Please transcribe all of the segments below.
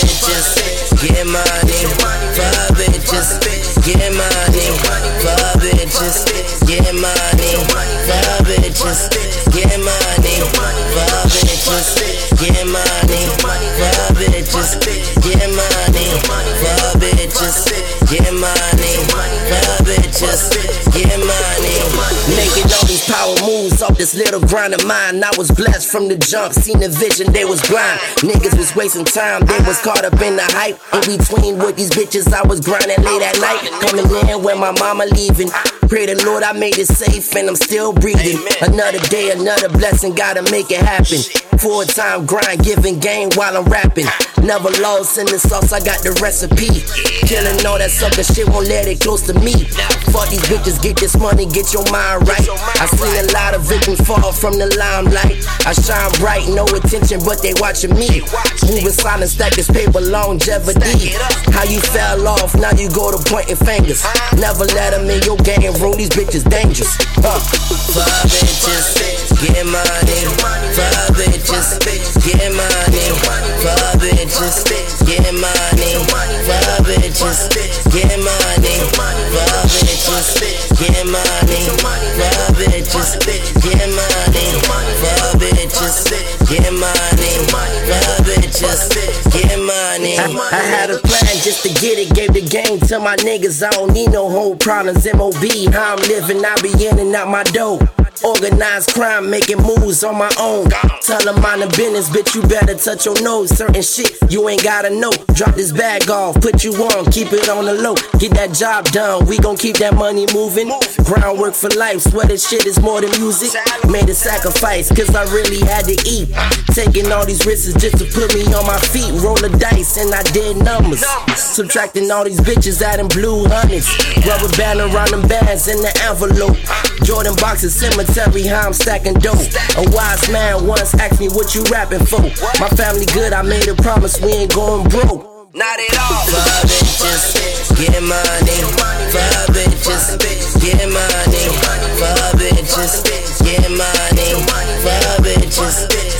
bitches, get money. For bitches, get money. For bitches, get money. For bitches, get money. For bitches, get money. Bitches, get money. For bitches, get money. Making all these power moves off this little grind of mine. I was blessed from the jump, seen the vision, they was blind. Niggas was wasting time, they was caught up in the hype. In between with these bitches, I was grinding late at night. Coming in when my mama leaving. Pray the Lord I made it safe and I'm still breathing. Another day, another blessing, gotta make it happen. Full time grind, giving game while I'm rapping. Never lost in the sauce, I got the recipe. Killing all that sucker shit, won't let it close to me. Fuck these bitches, get this money, get your mind right. I seen a lot of victims fall from the limelight. I shine bright, no attention, but they watching me. Moving silent, stack this paper, longevity. How you fell off, now you go to pointing fingers. Never let them in your game room, these bitches dangerous. Huh. Fuck bitches, get money. Fuck bitches, get money. Fuck bitches, Fuck bitches, get money. Fuck bitches, get money. Fuck bitches, get money. I, I had a plan just to get it, gave the game to my niggas. I don't need no whole problems. MOB, how I'm living, I be in and out my dough. Organized crime, making moves on my own. Tell them mind the business, bitch, you better touch your nose. Certain shit you ain't gotta know. Drop this bag off, put you on, keep it on the low. Get that job done, we gon' keep that money moving. Groundwork for life, swear this shit is more than music. Made a sacrifice, cause I really had to eat. Taking all these risks just to put me on my feet. Roll the dice, and I did numbers. Subtracting all these bitches, out in blue hundreds. Rubber band around them bands in the envelope. Jordan boxes, cemetery, how I'm stacking dope. A wise man once asked me what you rapping for. My family good, I made a promise we ain't going broke. Not at all. Fuck bitches, get money. Fuck bitches, get money. Fuck bitches, get money. Fuck bitches,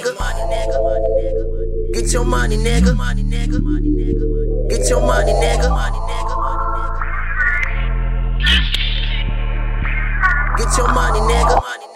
nigga. Get your money, nigga. Get your money, nigga. Get your money, nigga.